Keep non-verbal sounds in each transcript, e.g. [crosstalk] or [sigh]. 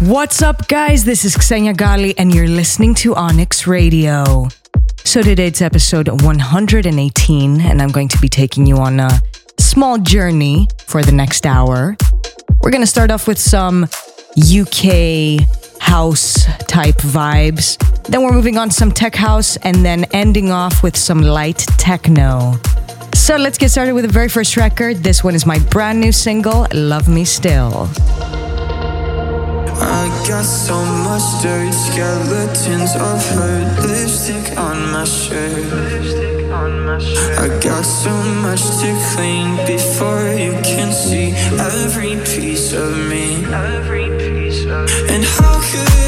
What's up, guys? This is Xenia Ghali, and you're listening to Onyx Radio. So, today it's episode 118, and I'm going to be taking you on a small journey for the next hour. We're going to start off with some UK house type vibes. Then we're moving on some tech house, and then ending off with some light techno. So, let's get started with the very first record. This one is my brand new single, Love Me Still. I got so much dirt, skeletons of hurt, lipstick on my shirt. I got so much to clean before you can see every piece of me. And how could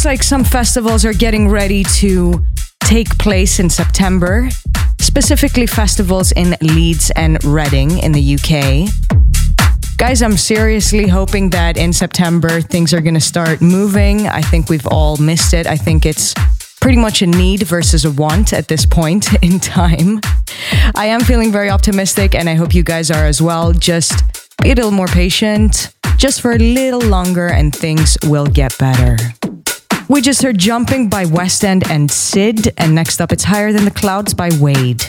looks like some festivals are getting ready to take place in September, specifically festivals in Leeds and Reading in the UK. Guys, I'm seriously hoping that in September things are going to start moving. I think we've all missed it. I think it's pretty much a need versus a want at this point [laughs] in time. I am feeling very optimistic and I hope you guys are as well. Just be a little more patient, just for a little longer, and things will get better. We just heard Jumping by West End and Sid, and next up it's Higher Than the Clouds by Wade.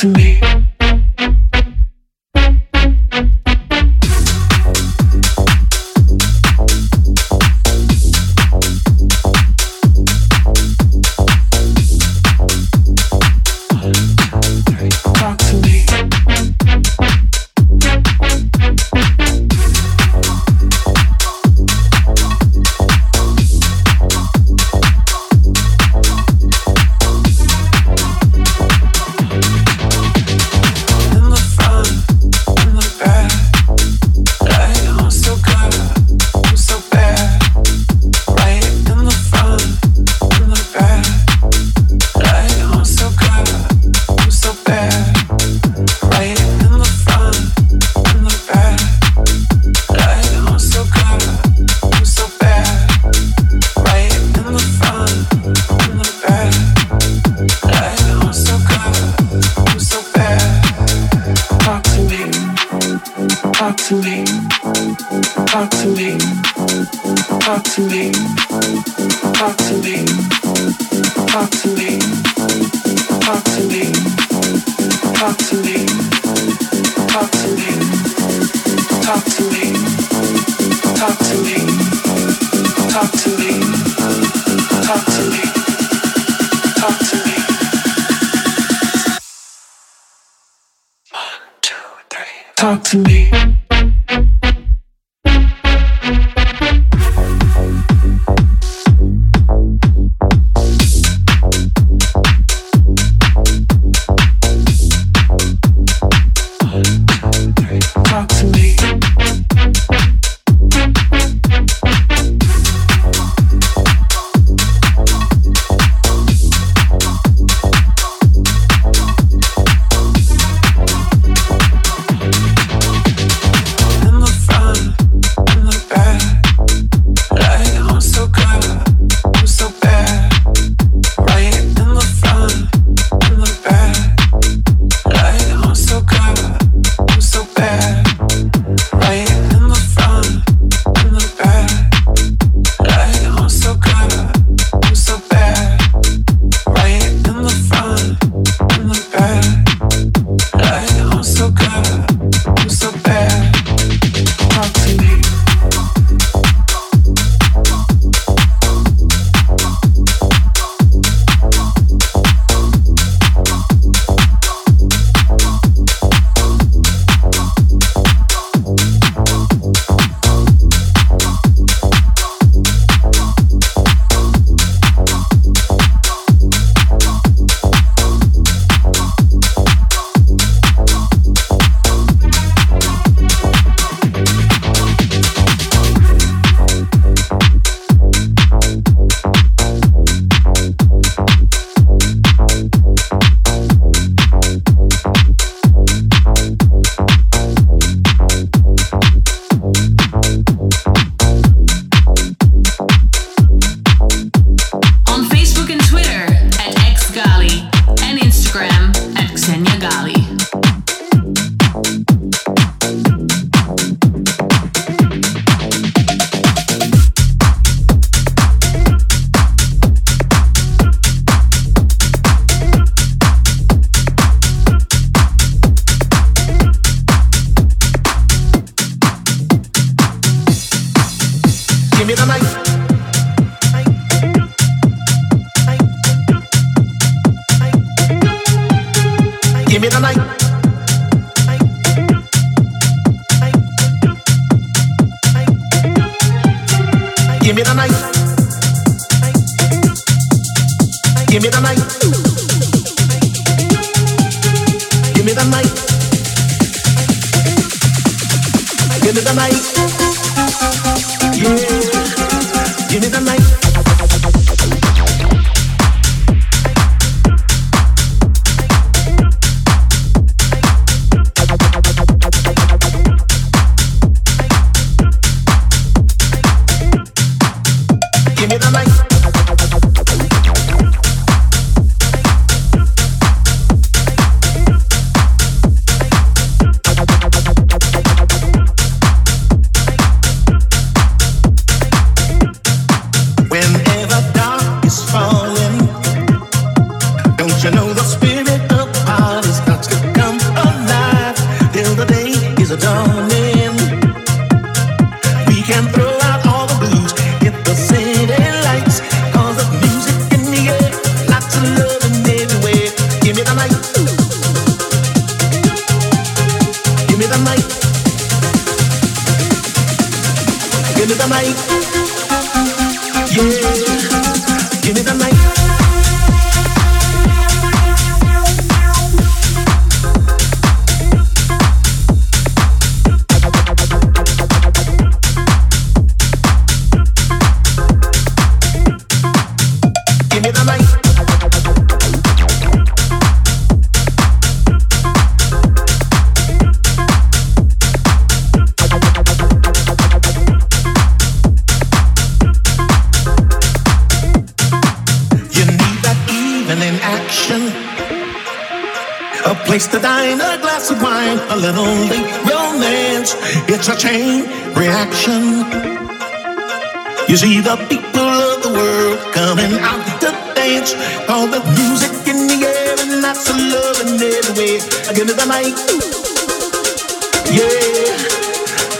to me.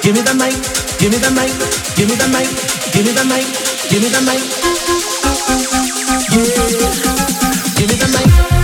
Give me the mic. Give me the mic. Give me the mic. Give me the mic. Give me the mic. Yeah. Give me the mic.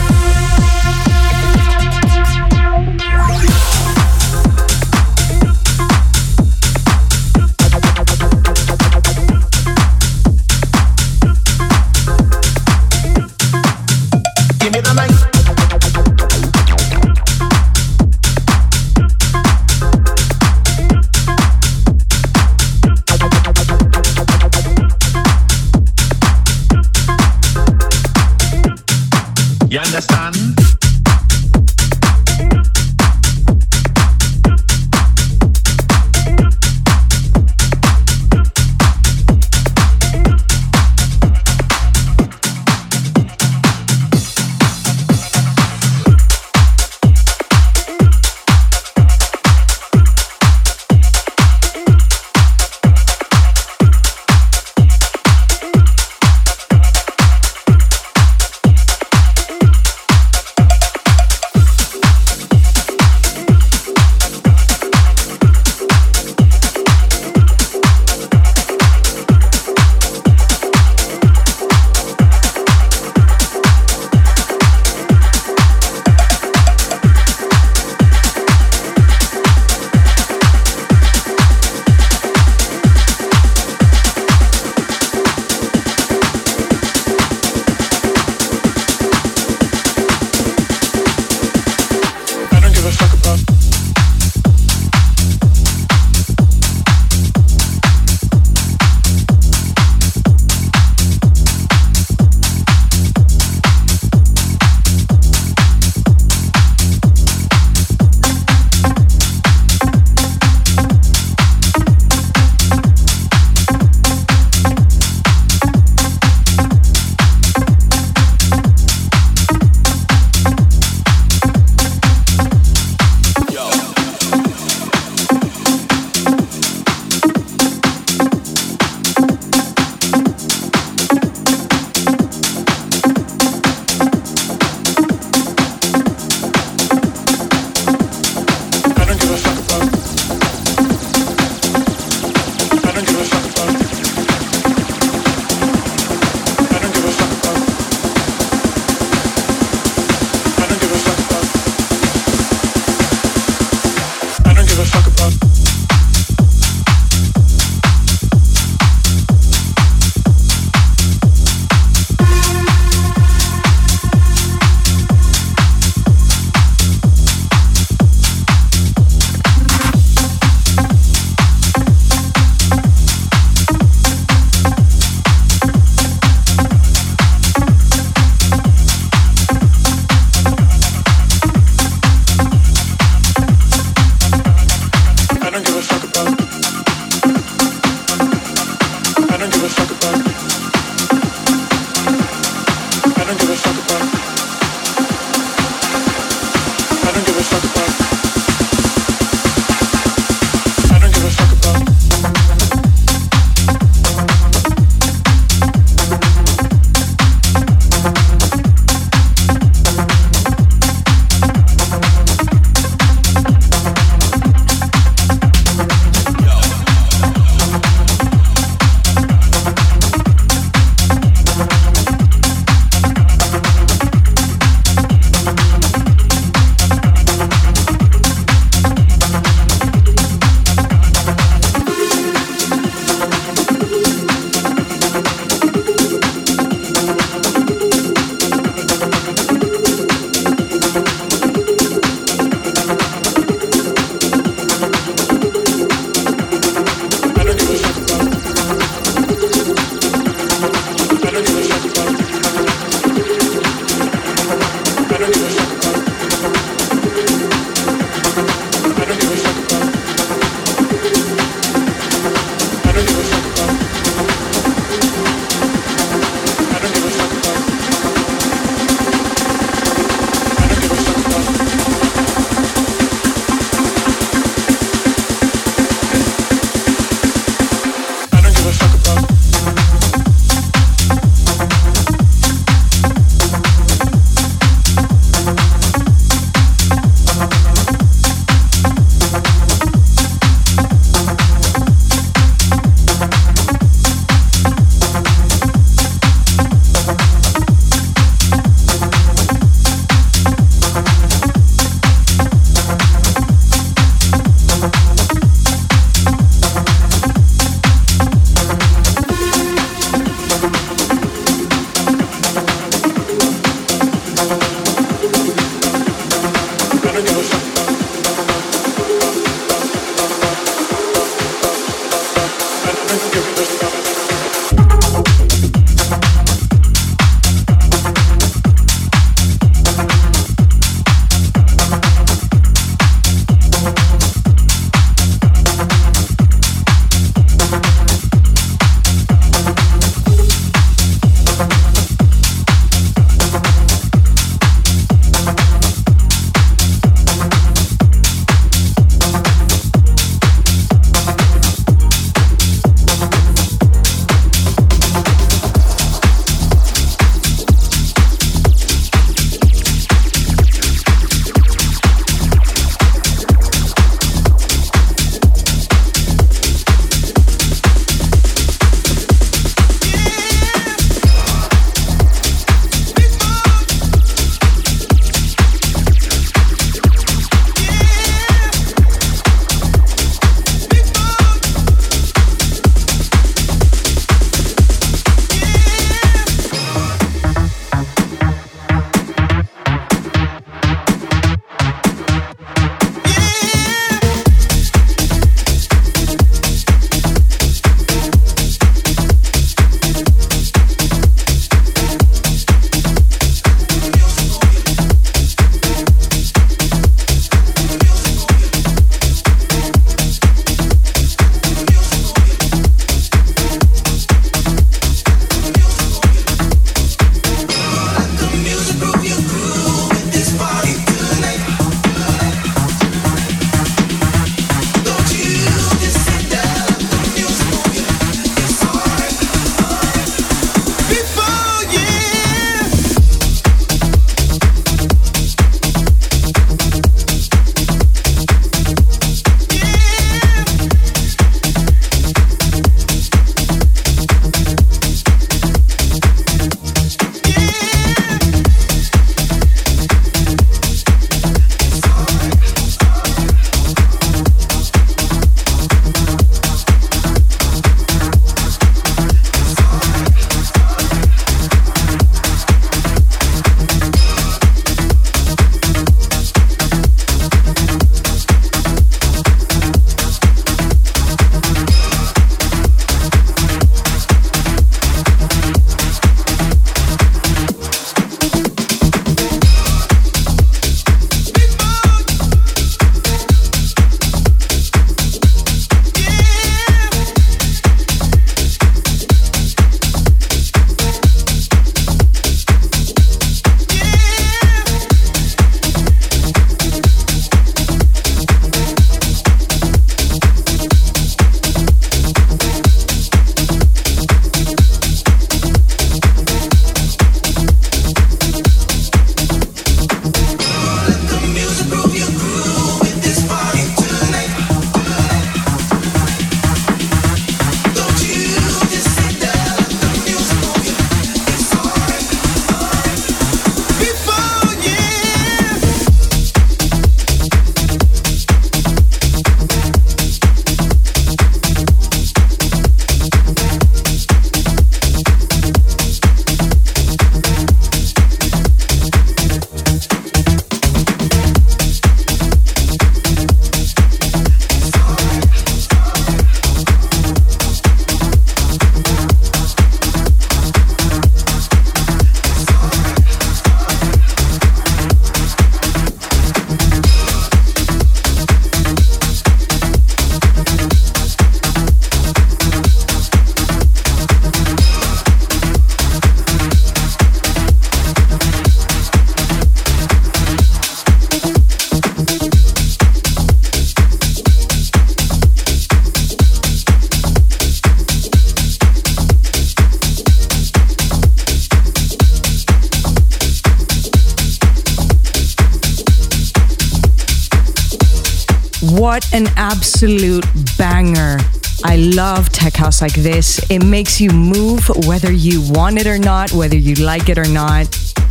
Absolute banger. I love tech house like this. It makes you move whether you want it or not, whether you like it or not.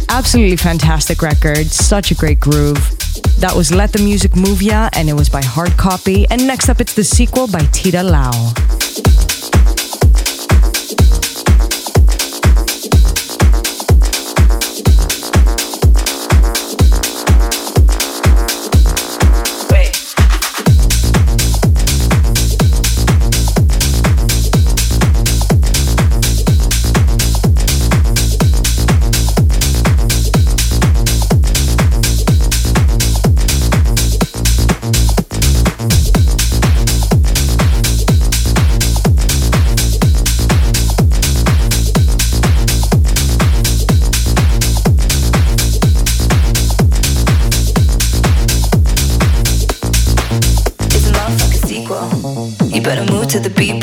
Absolutely fantastic record. Such a great groove. That was Let the Music Move Ya, and it was by Hard Copy. And next up, it's the sequel by Tita Lau.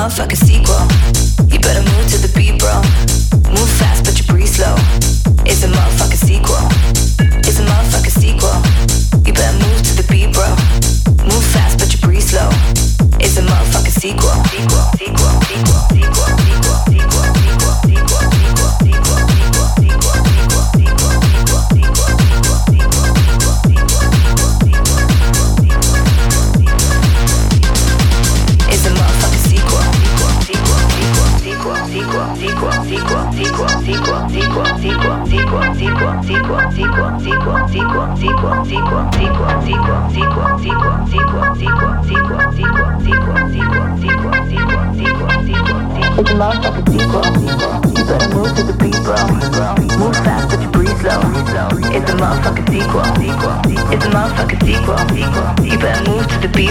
motherfuckers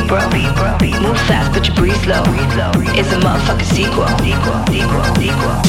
bro. Move fast, but you breathe slow. It's a motherfucking sequel.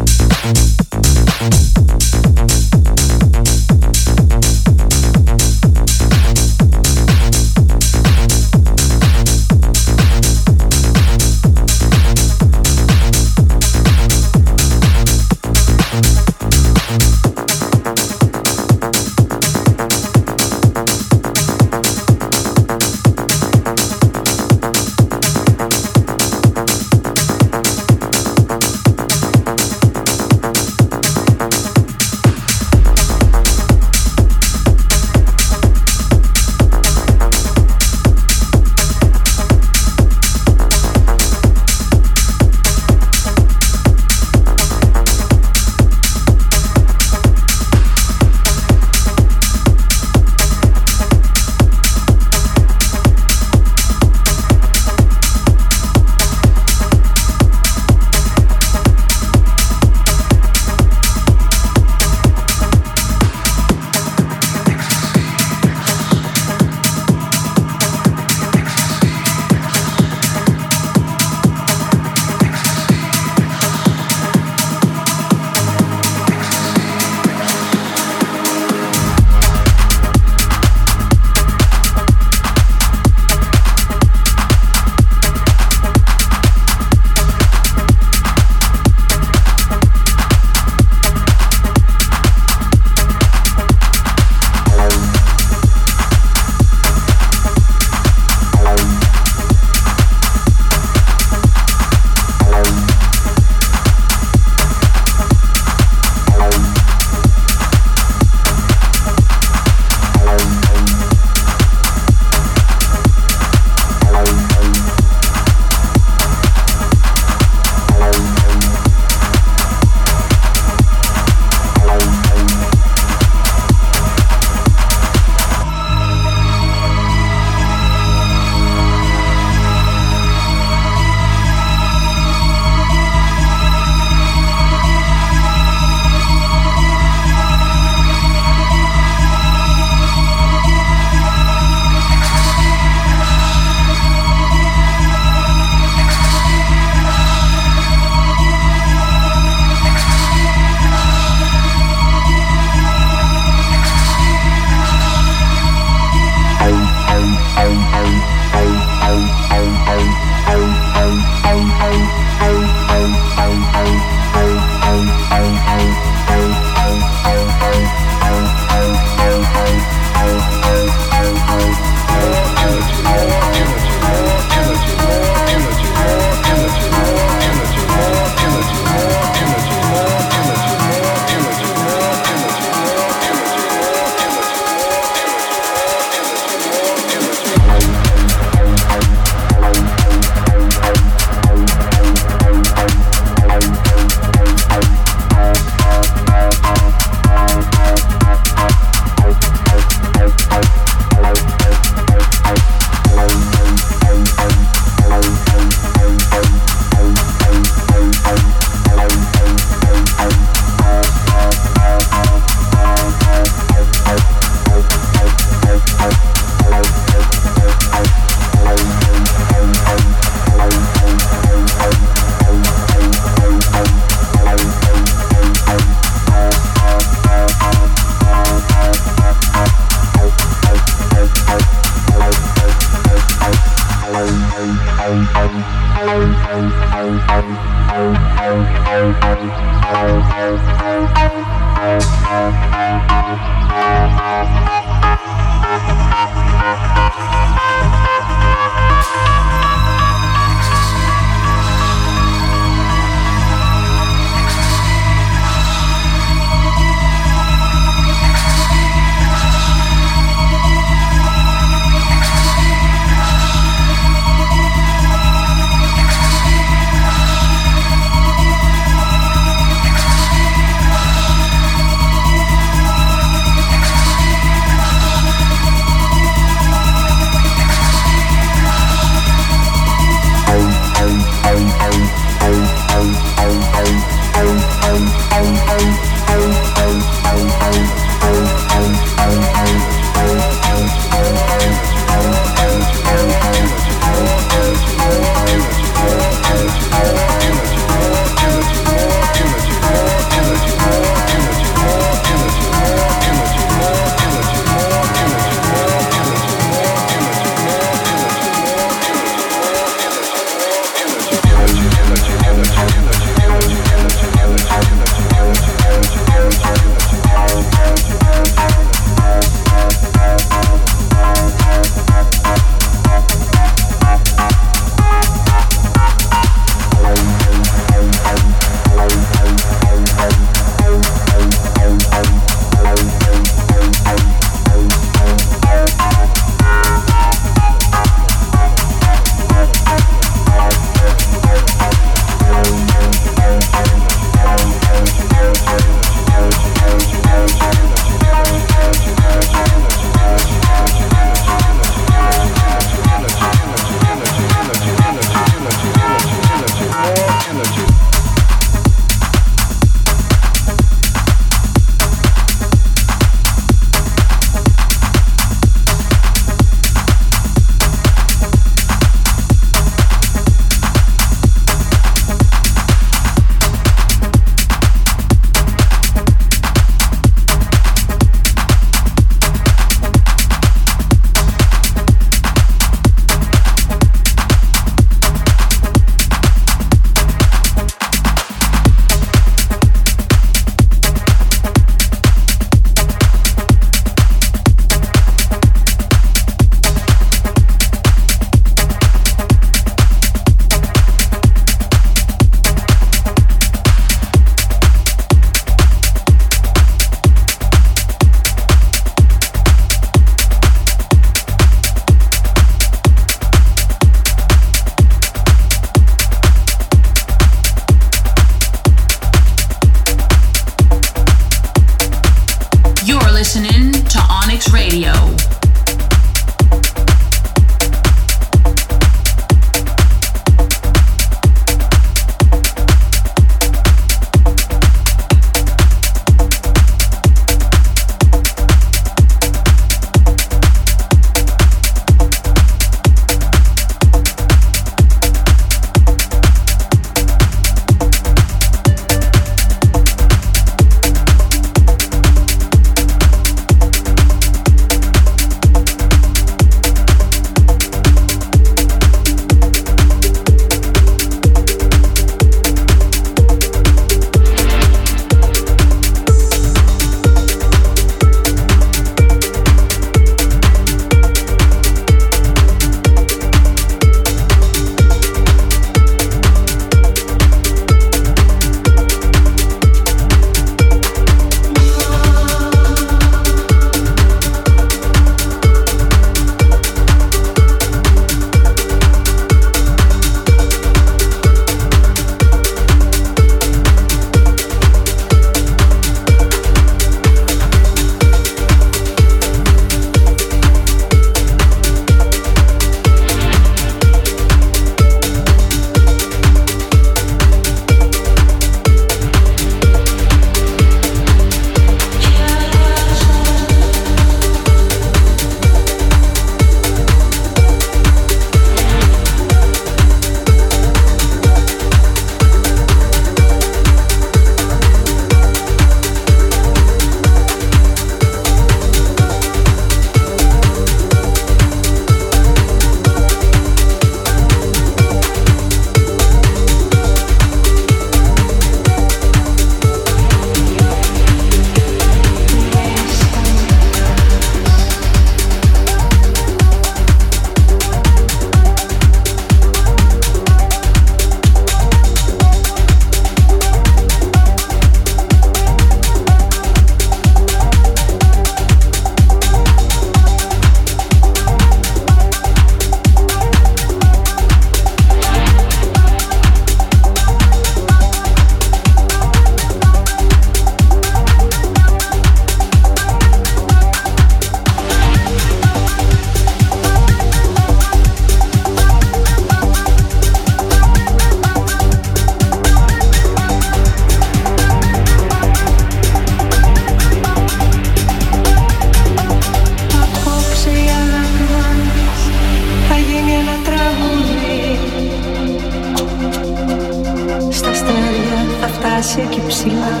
Φτάσει εκεί ψηλά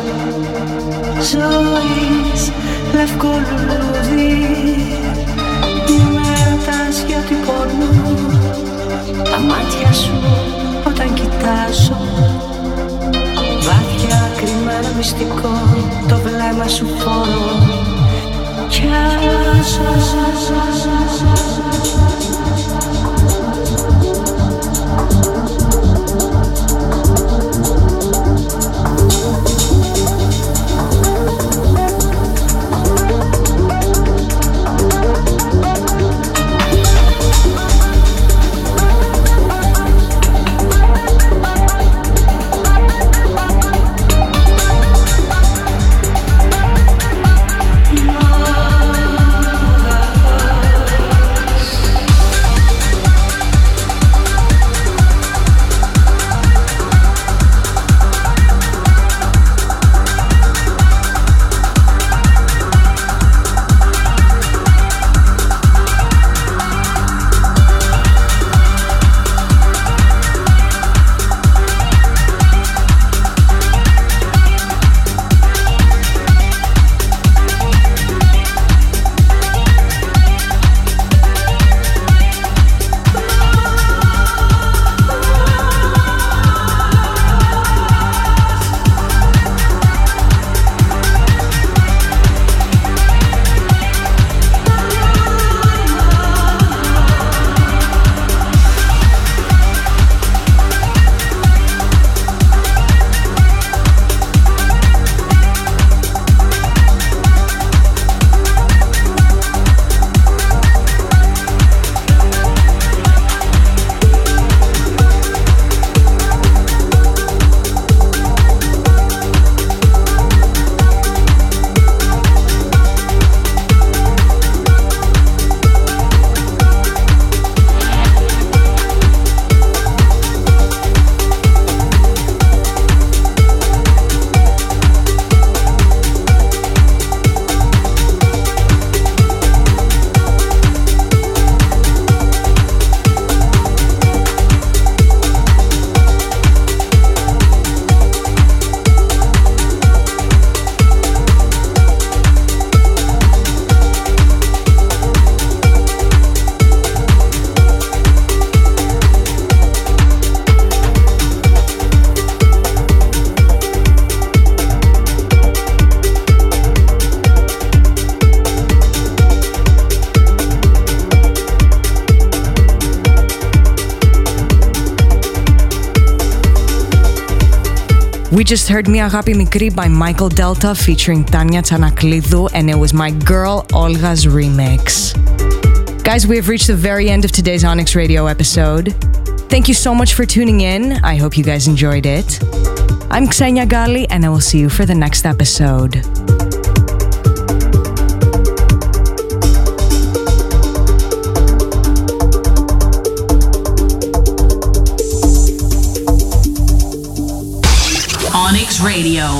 Ζωής λευκό λουλούδι Με ρωτάς γιατί πονώ Τα μάτια σου όταν κοιτάζω Βάθια κρυμμένο μυστικό Το βλέμμα σου φόρο Κι just heard Mi Agapi Mikri by Michael Delta featuring Tanya Tsanaklidou, and it was my girl Olga's remix. Guys, we have reached the very end of today's Onyx Radio episode. Thank you so much for tuning in. I hope you guys enjoyed it. I'm Xenia Ghali, and I will see you for the next episode. Radio.